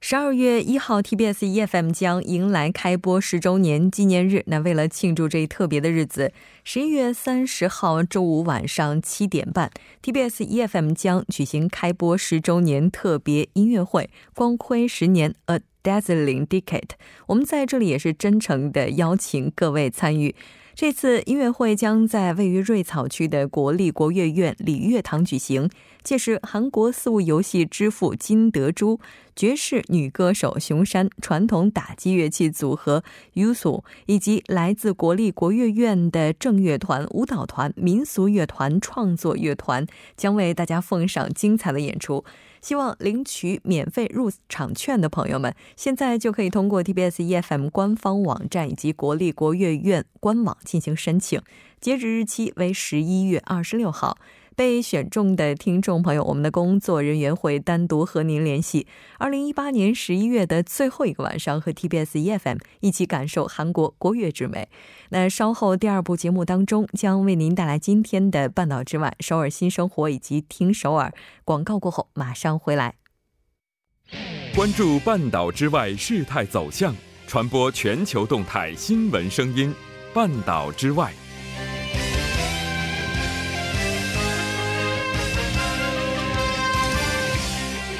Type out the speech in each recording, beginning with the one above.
十二月一号，TBS EFM 将迎来开播十周年纪念日。那为了庆祝这一特别的日子，十一月三十号周五晚上七点半，TBS EFM 将举行开播十周年特别音乐会——光辉十年 A Dazzling Decade。我们在这里也是真诚的邀请各位参与。这次音乐会将在位于瑞草区的国立国乐院礼乐堂举行。届时，韩国四物游戏之父金德洙、爵士女歌手熊山、传统打击乐器组合 USO，以及来自国立国乐院的正乐团、舞蹈团、民俗乐团、创作乐团，将为大家奉上精彩的演出。希望领取免费入场券的朋友们，现在就可以通过 TBS EFM 官方网站以及国立国乐院官网进行申请，截止日期为十一月二十六号。被选中的听众朋友，我们的工作人员会单独和您联系。二零一八年十一月的最后一个晚上，和 TBS EFM 一起感受韩国国乐之美。那稍后第二部节目当中，将为您带来今天的《半岛之外》、首尔新生活以及听首尔广告过后，马上回来。关注半岛之外事态走向，传播全球动态新闻声音，《半岛之外》。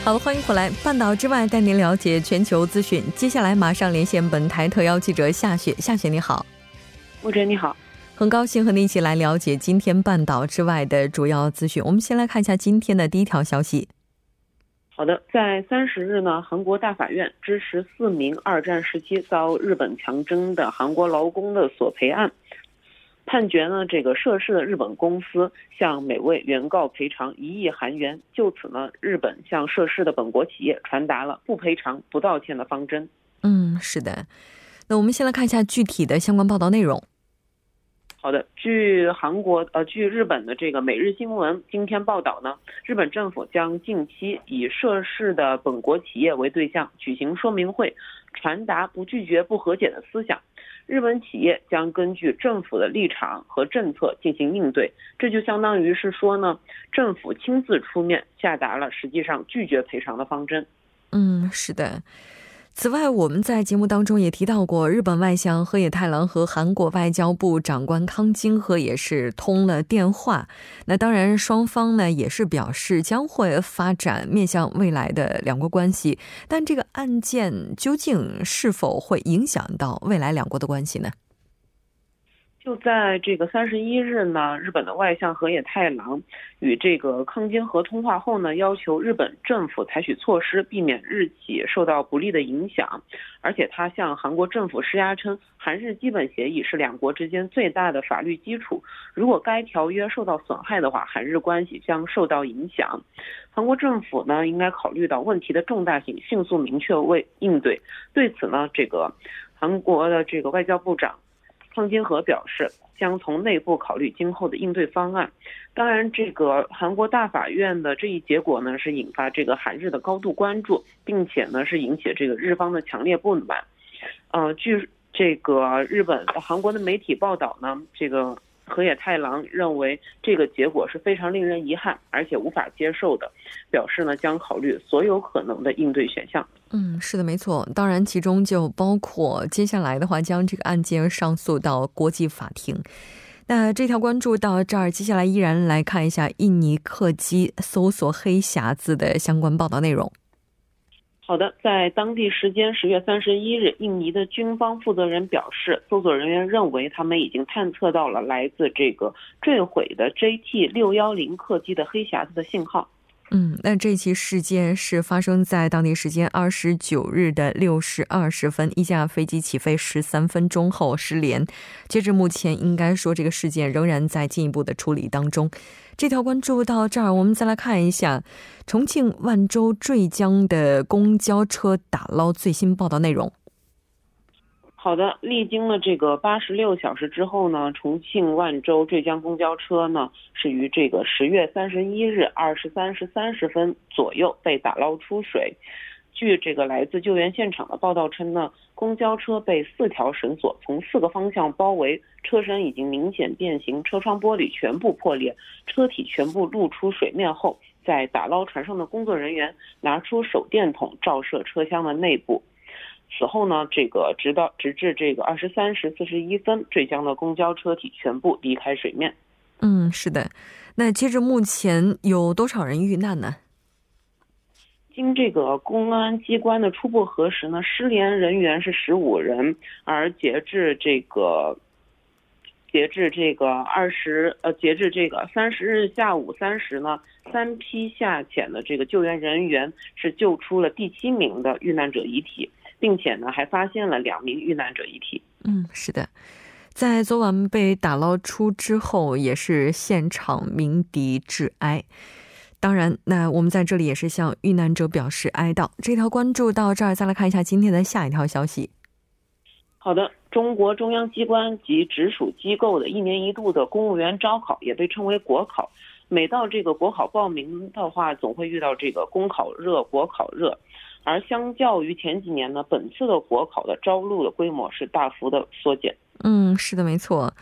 好了，欢迎回来，《半岛之外》带您了解全球资讯。接下来马上连线本台特邀记者夏雪，夏雪你好，穆哲你好，很高兴和您一起来了解今天《半岛之外》的主要资讯。我们先来看一下今天的第一条消息。好的，在三十日呢，韩国大法院支持四名二战时期遭日本强征的韩国劳工的索赔案。判决呢，这个涉事的日本公司向每位原告赔偿一亿韩元。就此呢，日本向涉事的本国企业传达了不赔偿、不道歉的方针。嗯，是的。那我们先来看一下具体的相关报道内容。好的，据韩国呃，据日本的这个《每日新闻》今天报道呢，日本政府将近期以涉事的本国企业为对象举行说明会，传达不拒绝、不和解的思想。日本企业将根据政府的立场和政策进行应对，这就相当于是说呢，政府亲自出面下达了实际上拒绝赔偿的方针。嗯，是的。此外，我们在节目当中也提到过，日本外相河野太郎和韩国外交部长官康京和也是通了电话。那当然，双方呢也是表示将会发展面向未来的两国关系。但这个案件究竟是否会影响到未来两国的关系呢？就在这个三十一日呢，日本的外相河野太郎与这个康京和通话后呢，要求日本政府采取措施，避免日企受到不利的影响。而且他向韩国政府施压称，韩日基本协议是两国之间最大的法律基础。如果该条约受到损害的话，韩日关系将受到影响。韩国政府呢，应该考虑到问题的重大性，迅速明确为应对。对此呢，这个韩国的这个外交部长。康金和表示，将从内部考虑今后的应对方案。当然，这个韩国大法院的这一结果呢，是引发这个韩日的高度关注，并且呢，是引起这个日方的强烈不满。呃，据这个日本、韩国的媒体报道呢，这个。河野太郎认为这个结果是非常令人遗憾，而且无法接受的，表示呢将考虑所有可能的应对选项。嗯，是的，没错。当然，其中就包括接下来的话将这个案件上诉到国际法庭。那这条关注到这儿，接下来依然来看一下印尼客机搜索黑匣子的相关报道内容。好的，在当地时间十月三十一日，印尼的军方负责人表示，搜索人员认为他们已经探测到了来自这个坠毁的 JT 六幺零客机的黑匣子的信号。嗯，那这起事件是发生在当地时间二十九日的六时二十分，一架飞机起飞十三分钟后失联。截至目前，应该说这个事件仍然在进一步的处理当中。这条关注到这儿，我们再来看一下重庆万州坠江的公交车打捞最新报道内容。好的，历经了这个八十六小时之后呢，重庆万州坠江公交车呢是于这个十月三十一日二十三时三十分左右被打捞出水。据这个来自救援现场的报道称呢，公交车被四条绳索从四个方向包围，车身已经明显变形，车窗玻璃全部破裂，车体全部露出水面后，在打捞船上的工作人员拿出手电筒照射车厢的内部。此后呢，这个直到直至这个二十三时四十一分，坠江的公交车体全部离开水面。嗯，是的。那截至目前有多少人遇难呢？经这个公安机关的初步核实呢，失联人员是十五人，而截至这个截至这个二十呃截至这个三十日下午三时呢，三批下潜的这个救援人员是救出了第七名的遇难者遗体。并且呢，还发现了两名遇难者遗体。嗯，是的，在昨晚被打捞出之后，也是现场鸣笛致哀。当然，那我们在这里也是向遇难者表示哀悼。这条关注到这儿，再来看一下今天的下一条消息。好的，中国中央机关及直属机构的一年一度的公务员招考，也被称为国考。每到这个国考报名的话，总会遇到这个公考热、国考热。而相较于前几年呢，本次的国考的招录的规模是大幅的缩减。嗯，是的，没错。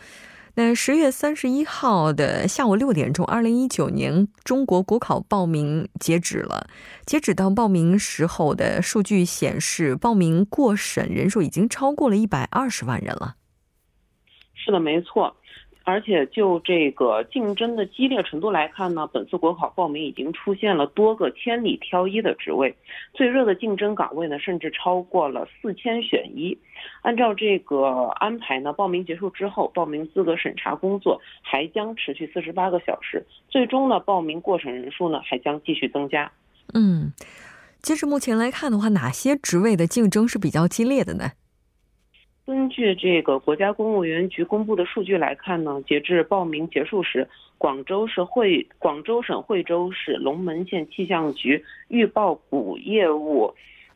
那十月三十一号的下午六点钟，二零一九年中国国考报名截止了。截止到报名时候的数据显示，报名过审人数已经超过了一百二十万人了。是的，没错。而且就这个竞争的激烈程度来看呢，本次国考报名已经出现了多个千里挑一的职位，最热的竞争岗位呢，甚至超过了四千选一。按照这个安排呢，报名结束之后，报名资格审查工作还将持续四十八个小时，最终呢，报名过审人数呢还将继续增加。嗯，截至目前来看的话，哪些职位的竞争是比较激烈的呢？根据这个国家公务员局公布的数据来看呢，截至报名结束时，广州市惠广州省惠州市龙门县气象局预报股业务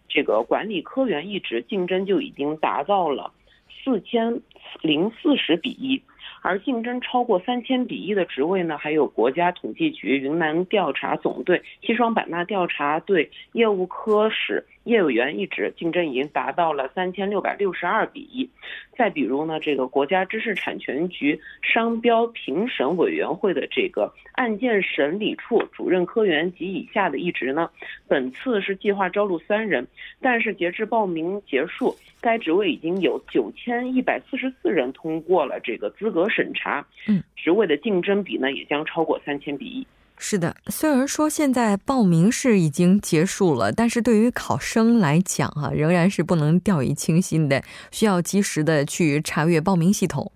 这个管理科员一职竞争就已经达到了四千零四十比一。而竞争超过三千比一的职位呢，还有国家统计局云南调查总队西双版纳调查队业务科室业务员一职，竞争已经达到了三千六百六十二比一。再比如呢，这个国家知识产权局商标评审委员会的这个案件审理处主任科员及以下的一职呢，本次是计划招录三人，但是截至报名结束，该职位已经有九千一百四十四人通过了这个资格。审查，嗯，职位的竞争比呢也将超过三千比一。是的，虽然说现在报名是已经结束了，但是对于考生来讲啊，仍然是不能掉以轻心的，需要及时的去查阅报名系统。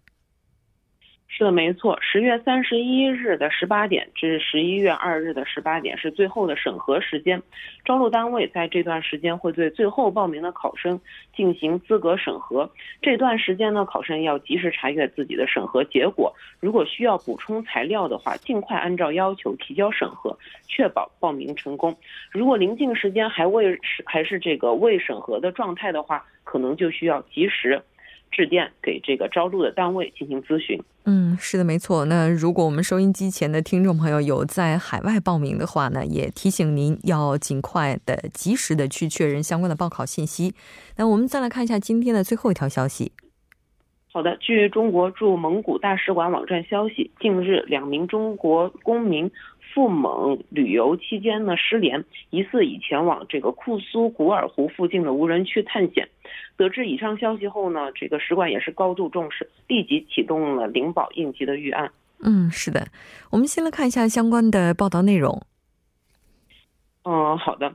是的，没错。十月三十一日的十八点至十一月二日的十八点是最后的审核时间。招录单位在这段时间会对最后报名的考生进行资格审核。这段时间呢，考生要及时查阅自己的审核结果。如果需要补充材料的话，尽快按照要求提交审核，确保报名成功。如果临近时间还未还是这个未审核的状态的话，可能就需要及时。致电给这个招录的单位进行咨询。嗯，是的，没错。那如果我们收音机前的听众朋友有在海外报名的话呢，也提醒您要尽快的、及时的去确认相关的报考信息。那我们再来看一下今天的最后一条消息。好的，据中国驻蒙古大使馆网站消息，近日两名中国公民。赴蒙旅游期间呢失联，疑似已前往这个库苏古尔湖附近的无人区探险。得知以上消息后呢，这个使馆也是高度重视，立即启动了灵宝应急的预案。嗯，是的，我们先来看一下相关的报道内容。嗯，好的。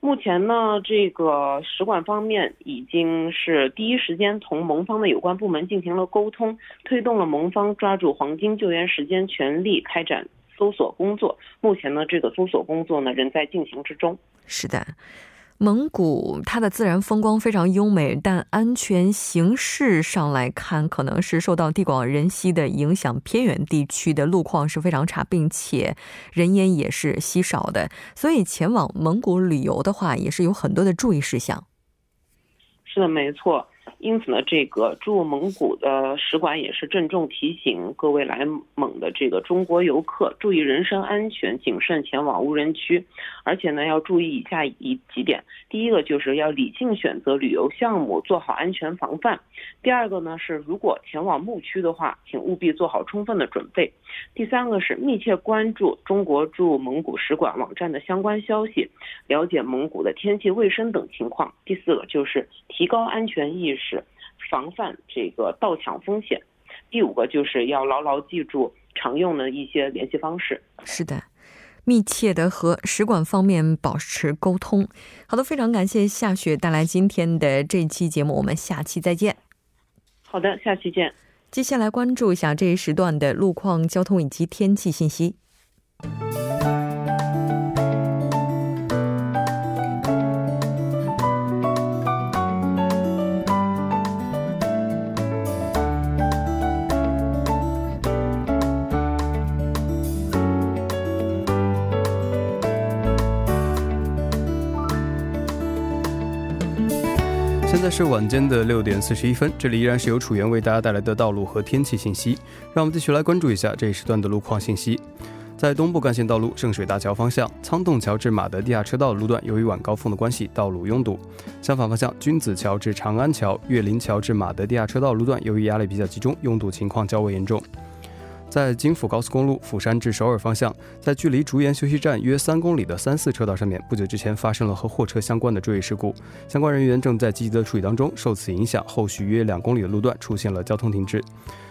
目前呢，这个使馆方面已经是第一时间同盟方的有关部门进行了沟通，推动了盟方抓住黄金救援时间，全力开展。搜索工作，目前呢，这个搜索工作呢仍在进行之中。是的，蒙古它的自然风光非常优美，但安全形势上来看，可能是受到地广人稀的影响，偏远地区的路况是非常差，并且人烟也是稀少的，所以前往蒙古旅游的话，也是有很多的注意事项。是的，没错。因此呢，这个驻蒙古的使馆也是郑重提醒各位来蒙的这个中国游客，注意人身安全，谨慎前往无人区。而且呢，要注意以下一几点：第一个就是要理性选择旅游项目，做好安全防范；第二个呢是，如果前往牧区的话，请务必做好充分的准备；第三个是密切关注中国驻蒙古使馆网站的相关消息，了解蒙古的天气、卫生等情况；第四个就是提高安全意识，防范这个盗抢风险；第五个就是要牢牢记住常用的一些联系方式。是的。密切的和使馆方面保持沟通。好的，非常感谢夏雪带来今天的这期节目，我们下期再见。好的，下期见。接下来关注一下这一时段的路况、交通以及天气信息。现在是晚间的六点四十一分，这里依然是由楚源为大家带来的道路和天气信息。让我们继续来关注一下这一时段的路况信息。在东部干线道路圣水大桥方向，仓洞桥至马德地下车道路段，由于晚高峰的关系，道路拥堵。相反方向，君子桥至长安桥、岳林桥至马德地下车道路段，由于压力比较集中，拥堵情况较为严重。在京釜高速公路釜山至首尔方向，在距离竹岩休息站约三公里的三四车道上面，不久之前发生了和货车相关的追尾事故，相关人员正在积极的处理当中。受此影响，后续约两公里的路段出现了交通停滞。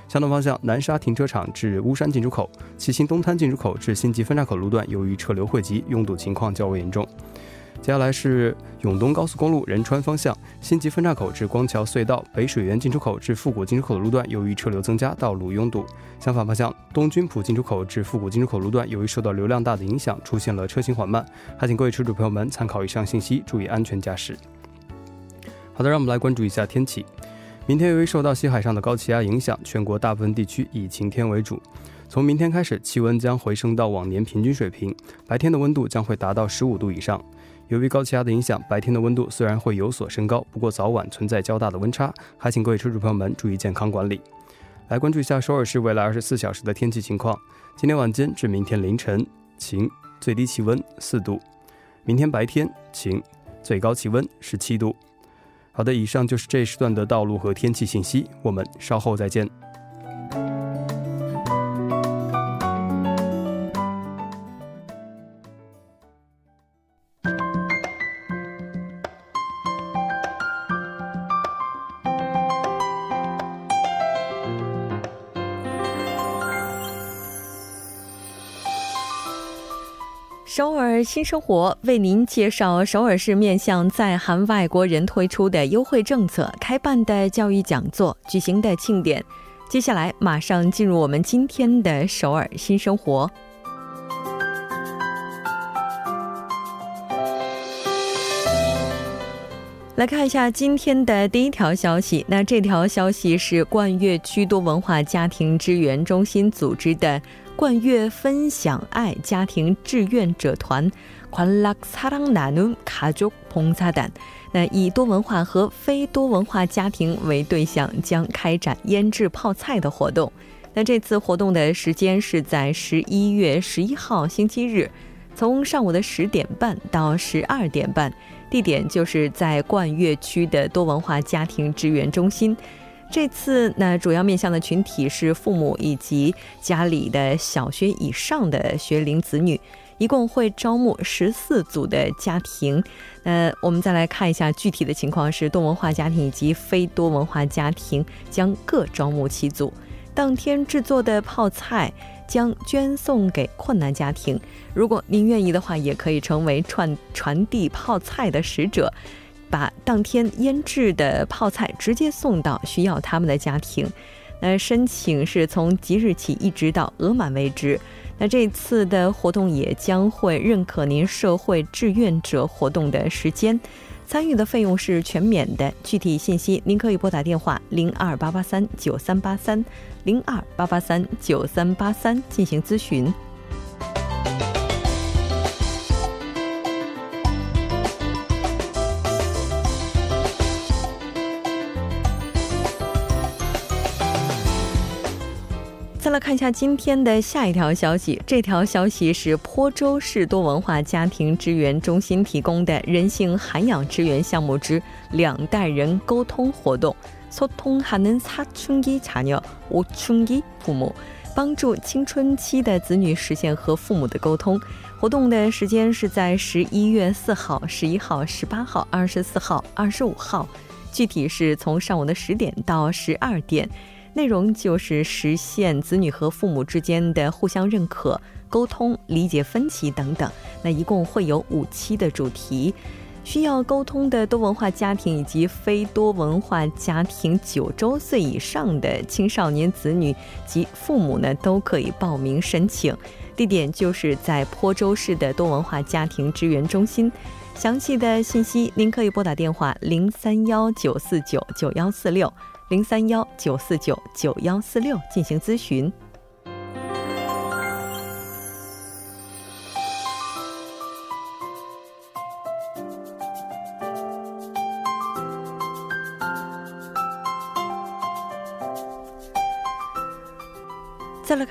相同方向，南沙停车场至巫山进出口、七星东滩进出口至新吉分岔口路段，由于车流汇集，拥堵情况较为严重。接下来是永东高速公路仁川方向新集分岔口至光桥隧道北水源进出口至复古进出口路段，由于车流增加，道路拥堵。相反方向东军浦进出口至复古进出口路段，由于受到流量大的影响，出现了车行缓慢。还请各位车主朋友们参考以上信息，注意安全驾驶。好的，让我们来关注一下天气。明天由于受到西海上的高气压影响，全国大部分地区以晴天为主。从明天开始，气温将回升到往年平均水平，白天的温度将会达到十五度以上。由于高气压的影响，白天的温度虽然会有所升高，不过早晚存在较大的温差，还请各位车主朋友们注意健康管理。来关注一下首尔市未来二十四小时的天气情况：今天晚间至明天凌晨晴，最低气温四度；明天白天晴，最高气温十七度。好的，以上就是这一时段的道路和天气信息，我们稍后再见。首尔新生活为您介绍首尔市面向在韩外国人推出的优惠政策、开办的教育讲座、举行的庆典。接下来，马上进入我们今天的首尔新生活。来看一下今天的第一条消息。那这条消息是冠岳区多文化家庭支援中心组织的。冠岳分享爱家庭志愿者团，欢乐사랑나눔가족봉사 단， 那以多文化和非多文化家庭为对象，将开展腌制泡菜的活动。那这次活动的时间是在十一月十一号星期日，从上午的十点半到十二点半，地点就是在冠岳区的多文化家庭支援中心。 这次呢，主要面向的群体是父母以及家里的小学以上的学龄子女，一共会招募十四组的家庭。那我们再来看一下具体的情况是，多文化家庭以及非多文化家庭将各招募七组。当天制作的泡菜将捐送给困难家庭。如果您愿意的话，也可以成为传传递泡菜的使者。把当天腌制的泡菜直接送到需要他们的家庭。那申请是从即日起一直到额满为止。那这次的活动也将会认可您社会志愿者活动的时间，参与的费用是全免的。具体信息您可以拨打电话零二八八三九三八三零二八八三九三八三进行咨询。看一下今天的下一条消息，这条消息是坡州市多文化家庭支援中心提供的人性涵养支援项目之两代人沟通活动。소통하는사춘기자녀오춘기부 모， 帮助青春期的子女实现和父母的沟通。活动的时间是在十一月四号、十一号、十八号、二十四号、二十五号，具体是从上午的十点到十二点。 内容就是实现子女和父母之间的互相认可、沟通、理解分歧等等。那一共会有五期的主题。需要沟通的多文化家庭以及非多文化家庭，九周岁以上的青少年子女及父母呢，都可以报名申请。地点就是在坡州市的多文化家庭支援中心。详细的信息您可以拨打电话零三幺九四九九幺四六零三幺九四九九幺四六进行咨询。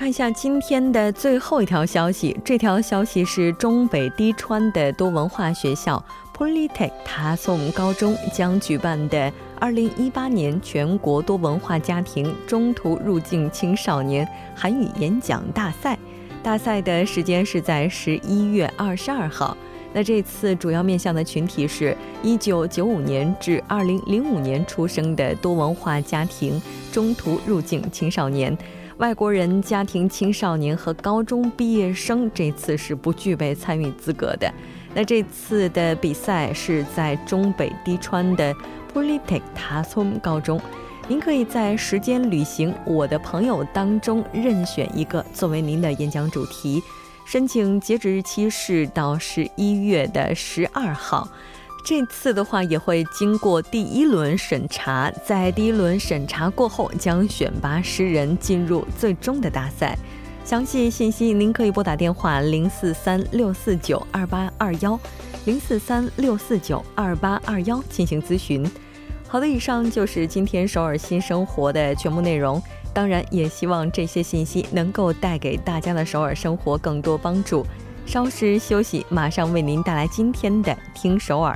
看一下今天的最后一条消息，这条消息是中北低川的多文化学校 Polytech 塔松高中将举办的2018年全国多文化家庭中途入境青少年韩语演讲大赛，大赛的时间是在11月22号。那这次主要面向的群体是1995年至2005年出生的多文化家庭中途入境青少年。外国人家庭青少年和高中毕业生这次是不具备参与资格的。那这次的比赛是在中北低川的 Politek 塔松高中。您可以在时间旅行我的朋友当中任选一个作为您的演讲主题。申请截止日期是到十一月的十二号。这次的话也会经过第一轮审查，在第一轮审查过后，将选拔十人进入最终的大赛。详细信息您可以拨打电话零四三六四九二八二幺零四三六四九二八二幺进行咨询。好的，以上就是今天首尔新生活的全部内容。当然，也希望这些信息能够带给大家的首尔生活更多帮助。稍事休息，马上为您带来今天的听首尔。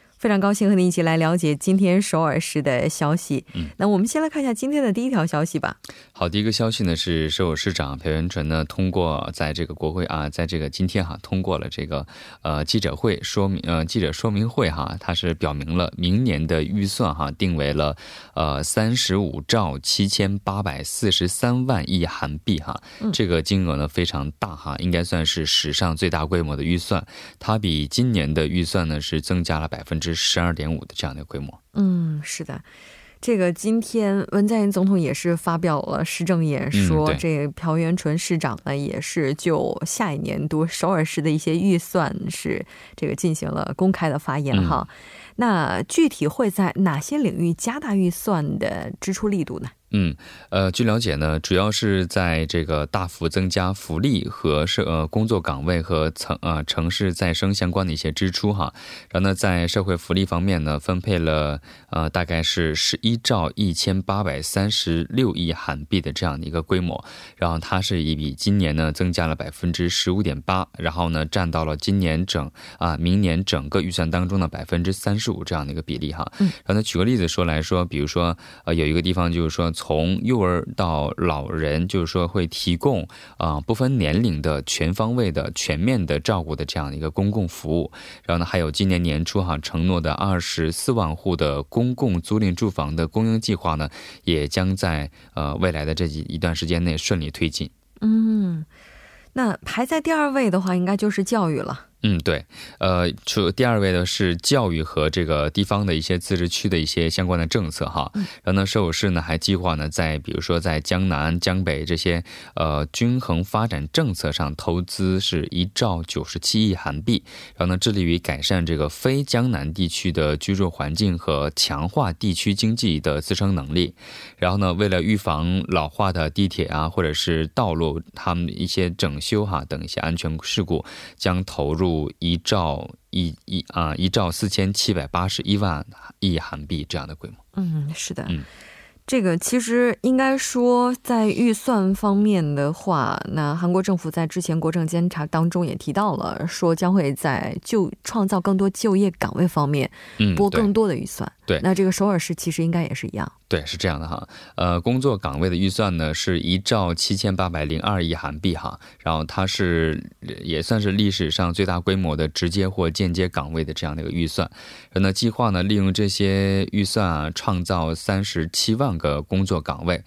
非常高兴和您一起来了解今天首尔市的消息。嗯，那我们先来看一下今天的第一条消息吧。好，第一个消息呢是首尔市长朴元淳呢通过在这个国会啊，在这个今天哈通过了这个呃记者会说明呃记者说明会哈，他是表明了明年的预算哈定为了呃三十五兆七千八百四十三万亿韩币哈，这个金额呢非常大哈，应该算是史上最大规模的预算，它比今年的预算呢是增加了百分之。十二点五的这样的规模，嗯，是的，这个今天文在寅总统也是发表了施政演说，这朴元淳市长呢也是就下一年度首尔市的一些预算是这个进行了公开的发言哈。那具体会在哪些领域加大预算的支出力度呢？嗯，呃，据了解呢，主要是在这个大幅增加福利和社呃工作岗位和城呃城市再生相关的一些支出哈。然后呢，在社会福利方面呢，分配了呃大概是十一兆一千八百三十六亿韩币的这样的一个规模。然后它是以比今年呢增加了百分之十五点八，然后呢占到了今年整啊明年整个预算当中的百分之三十五这样的一个比例哈。嗯。然后呢，举个例子说来说，比如说呃有一个地方就是说。从幼儿到老人，就是说会提供啊不分年龄的全方位的全面的照顾的这样的一个公共服务。然后呢，还有今年年初哈承诺的二十四万户的公共租赁住房的供应计划呢，也将在呃未来的这几一段时间内顺利推进。嗯，那排在第二位的话，应该就是教育了。嗯，对，呃，除第二位呢是教育和这个地方的一些自治区的一些相关的政策哈。然后呢，首尔市呢还计划呢在比如说在江南、江北这些呃均衡发展政策上投资是一兆九十七亿韩币。然后呢，致力于改善这个非江南地区的居住环境和强化地区经济的自生能力。然后呢，为了预防老化的地铁啊或者是道路，他们一些整修哈等一些安全事故，将投入。一兆一一啊，一兆四千七百八十一万亿韩币这样的规模。嗯，是的，嗯，这个其实应该说，在预算方面的话，那韩国政府在之前国政监察当中也提到了，说将会在就创造更多就业岗位方面拨更多的预算。对，那这个首尔市其实应该也是一样。对，是这样的哈。呃，工作岗位的预算呢是一兆七千八百零二亿韩币哈。然后它是也算是历史上最大规模的直接或间接岗位的这样的一个预算。那计划呢利用这些预算啊，创造三十七万个工作岗位。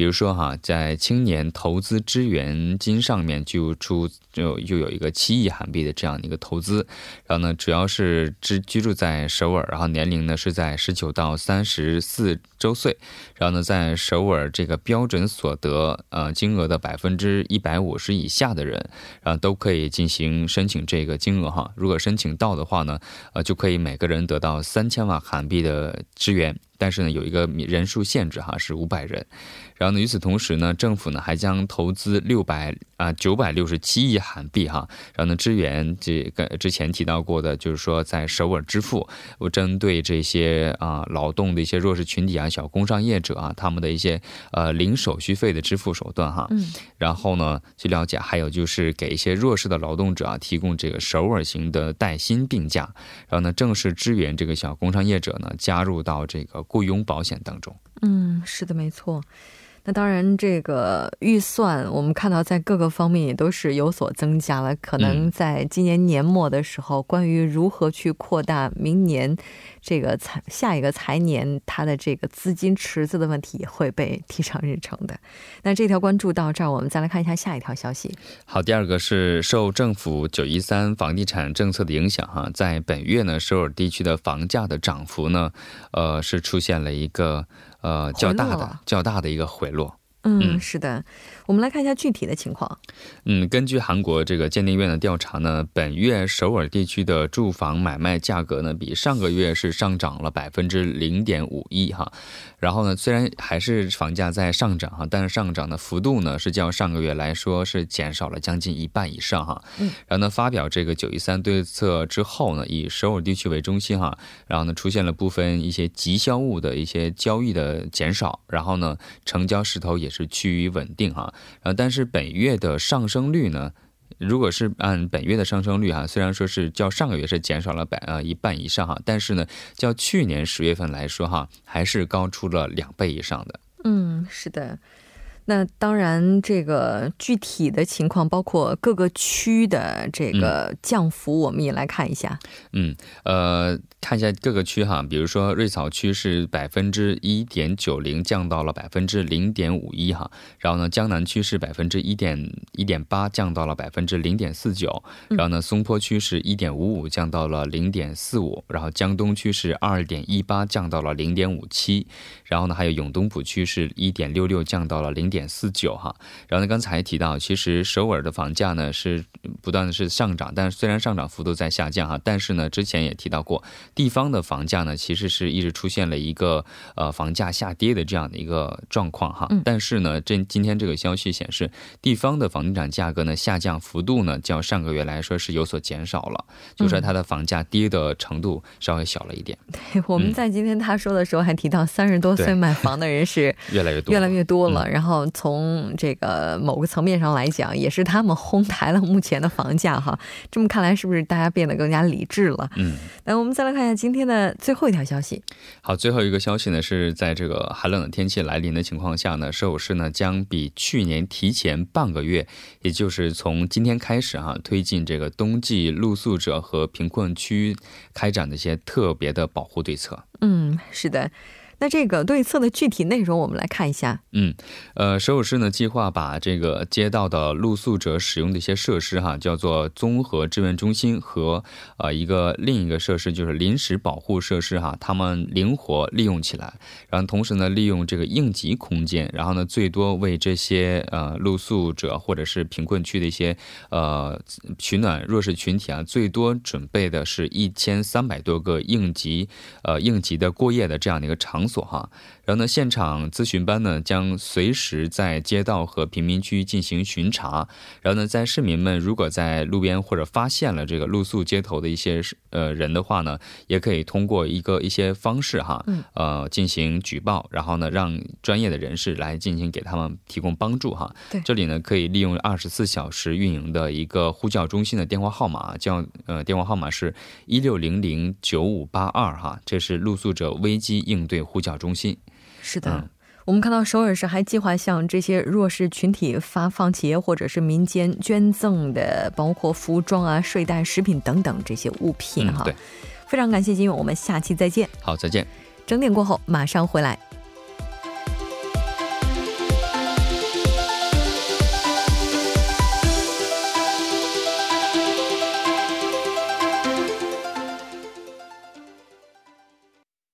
比如说哈，在青年投资支援金上面就出就又有一个七亿韩币的这样的一个投资。然后呢，主要是居居住在首尔，然后年龄呢是在十九到三十四周岁。然后呢，在首尔这个标准所得呃金额的百分之一百五十以下的人，然后都可以进行申请这个金额哈。如果申请到的话呢，呃，就可以每个人得到三千万韩币的支援。但是呢，有一个人数限制哈，是五百人。然后呢，与此同时呢，政府呢还将投资六百啊九百六十七亿韩币哈，然后呢支援这个之前提到过的，就是说在首尔支付，我针对这些啊劳动的一些弱势群体啊小工商业者啊他们的一些呃零手续费的支付手段哈。嗯。然后呢，据了解，还有就是给一些弱势的劳动者啊提供这个首尔型的带薪病假，然后呢正式支援这个小工商业者呢加入到这个雇佣保险当中。嗯，是的，没错。那当然，这个预算我们看到在各个方面也都是有所增加了。可能在今年年末的时候，关于如何去扩大明年这个财下一个财年它的这个资金池子的问题，也会被提上日程的。那这条关注到这儿，我们再来看一下下一条消息。好，第二个是受政府九一三房地产政策的影响，哈，在本月呢，首尔地区的房价的涨幅呢，呃，是出现了一个。呃，较大的、较大的一个回落。嗯，是的。我们来看一下具体的情况。嗯，根据韩国这个鉴定院的调查呢，本月首尔地区的住房买卖价格呢，比上个月是上涨了百分之零点五一哈。然后呢，虽然还是房价在上涨哈，但是上涨的幅度呢，是较上个月来说是减少了将近一半以上哈。嗯。然后呢，发表这个九一三对策之后呢，以首尔地区为中心哈，然后呢，出现了部分一些急销物的一些交易的减少，然后呢，成交势头也是趋于稳定哈。呃，但是本月的上升率呢，如果是按本月的上升率哈，虽然说是较上个月是减少了百呃一半以上哈，但是呢，较去年十月份来说哈，还是高出了两倍以上的。嗯，是的。那当然，这个具体的情况，包括各个区的这个降幅，我们也来看一下。嗯，呃。看一下各个区哈，比如说瑞草区是百分之一点九零降到了百分之零点五一哈，然后呢江南区是百分之一点一点八降到了百分之零点四九，然后呢松坡区是一点五五降到了零点四五，然后江东区是二点一八降到了零点五七，然后呢还有永东浦区是一点六六降到了零点四九哈，然后呢刚才提到其实首尔的房价呢是不断的是上涨，但是虽然上涨幅度在下降哈，但是呢之前也提到过。地方的房价呢，其实是一直出现了一个呃房价下跌的这样的一个状况哈。但是呢，这今天这个消息显示，地方的房地产价格呢下降幅度呢，较上个月来说是有所减少了，就说它的房价跌的程度稍微小了一点。对，我们在今天他说的时候还提到，三十多岁买房的人是 越来越多，越来越多了。然后从这个某个层面上来讲，也是他们哄抬了目前的房价哈。这么看来，是不是大家变得更加理智了？嗯，来，我们再来看。一下今天的最后一条消息。好，最后一个消息呢，是在这个寒冷的天气来临的情况下呢，首尔市呢将比去年提前半个月，也就是从今天开始哈，推进这个冬季露宿者和贫困区开展的一些特别的保护对策。嗯，是的。那这个对策的具体内容，我们来看一下。嗯，呃，首尔市呢计划把这个街道的露宿者使用的一些设施哈，叫做综合支援中心和呃一个另一个设施就是临时保护设施哈，他们灵活利用起来，然后同时呢利用这个应急空间，然后呢最多为这些呃露宿者或者是贫困区的一些呃取暖弱势群体啊，最多准备的是一千三百多个应急呃应急的过夜的这样的一个场所所哈。然后呢，现场咨询班呢将随时在街道和贫民区进行巡查。然后呢，在市民们如果在路边或者发现了这个露宿街头的一些呃人的话呢，也可以通过一个一些方式哈，呃进行举报，然后呢让专业的人士来进行给他们提供帮助哈。对，这里呢可以利用二十四小时运营的一个呼叫中心的电话号码，叫呃电话号码是一六零零九五八二哈，这是露宿者危机应对呼叫中心。是的，我们看到首尔市还计划向这些弱势群体发放企业或者是民间捐赠的，包括服装啊、睡袋、食品等等这些物品哈。对，非常感谢金勇，我们下期再见。好，再见。整点过后马上回来。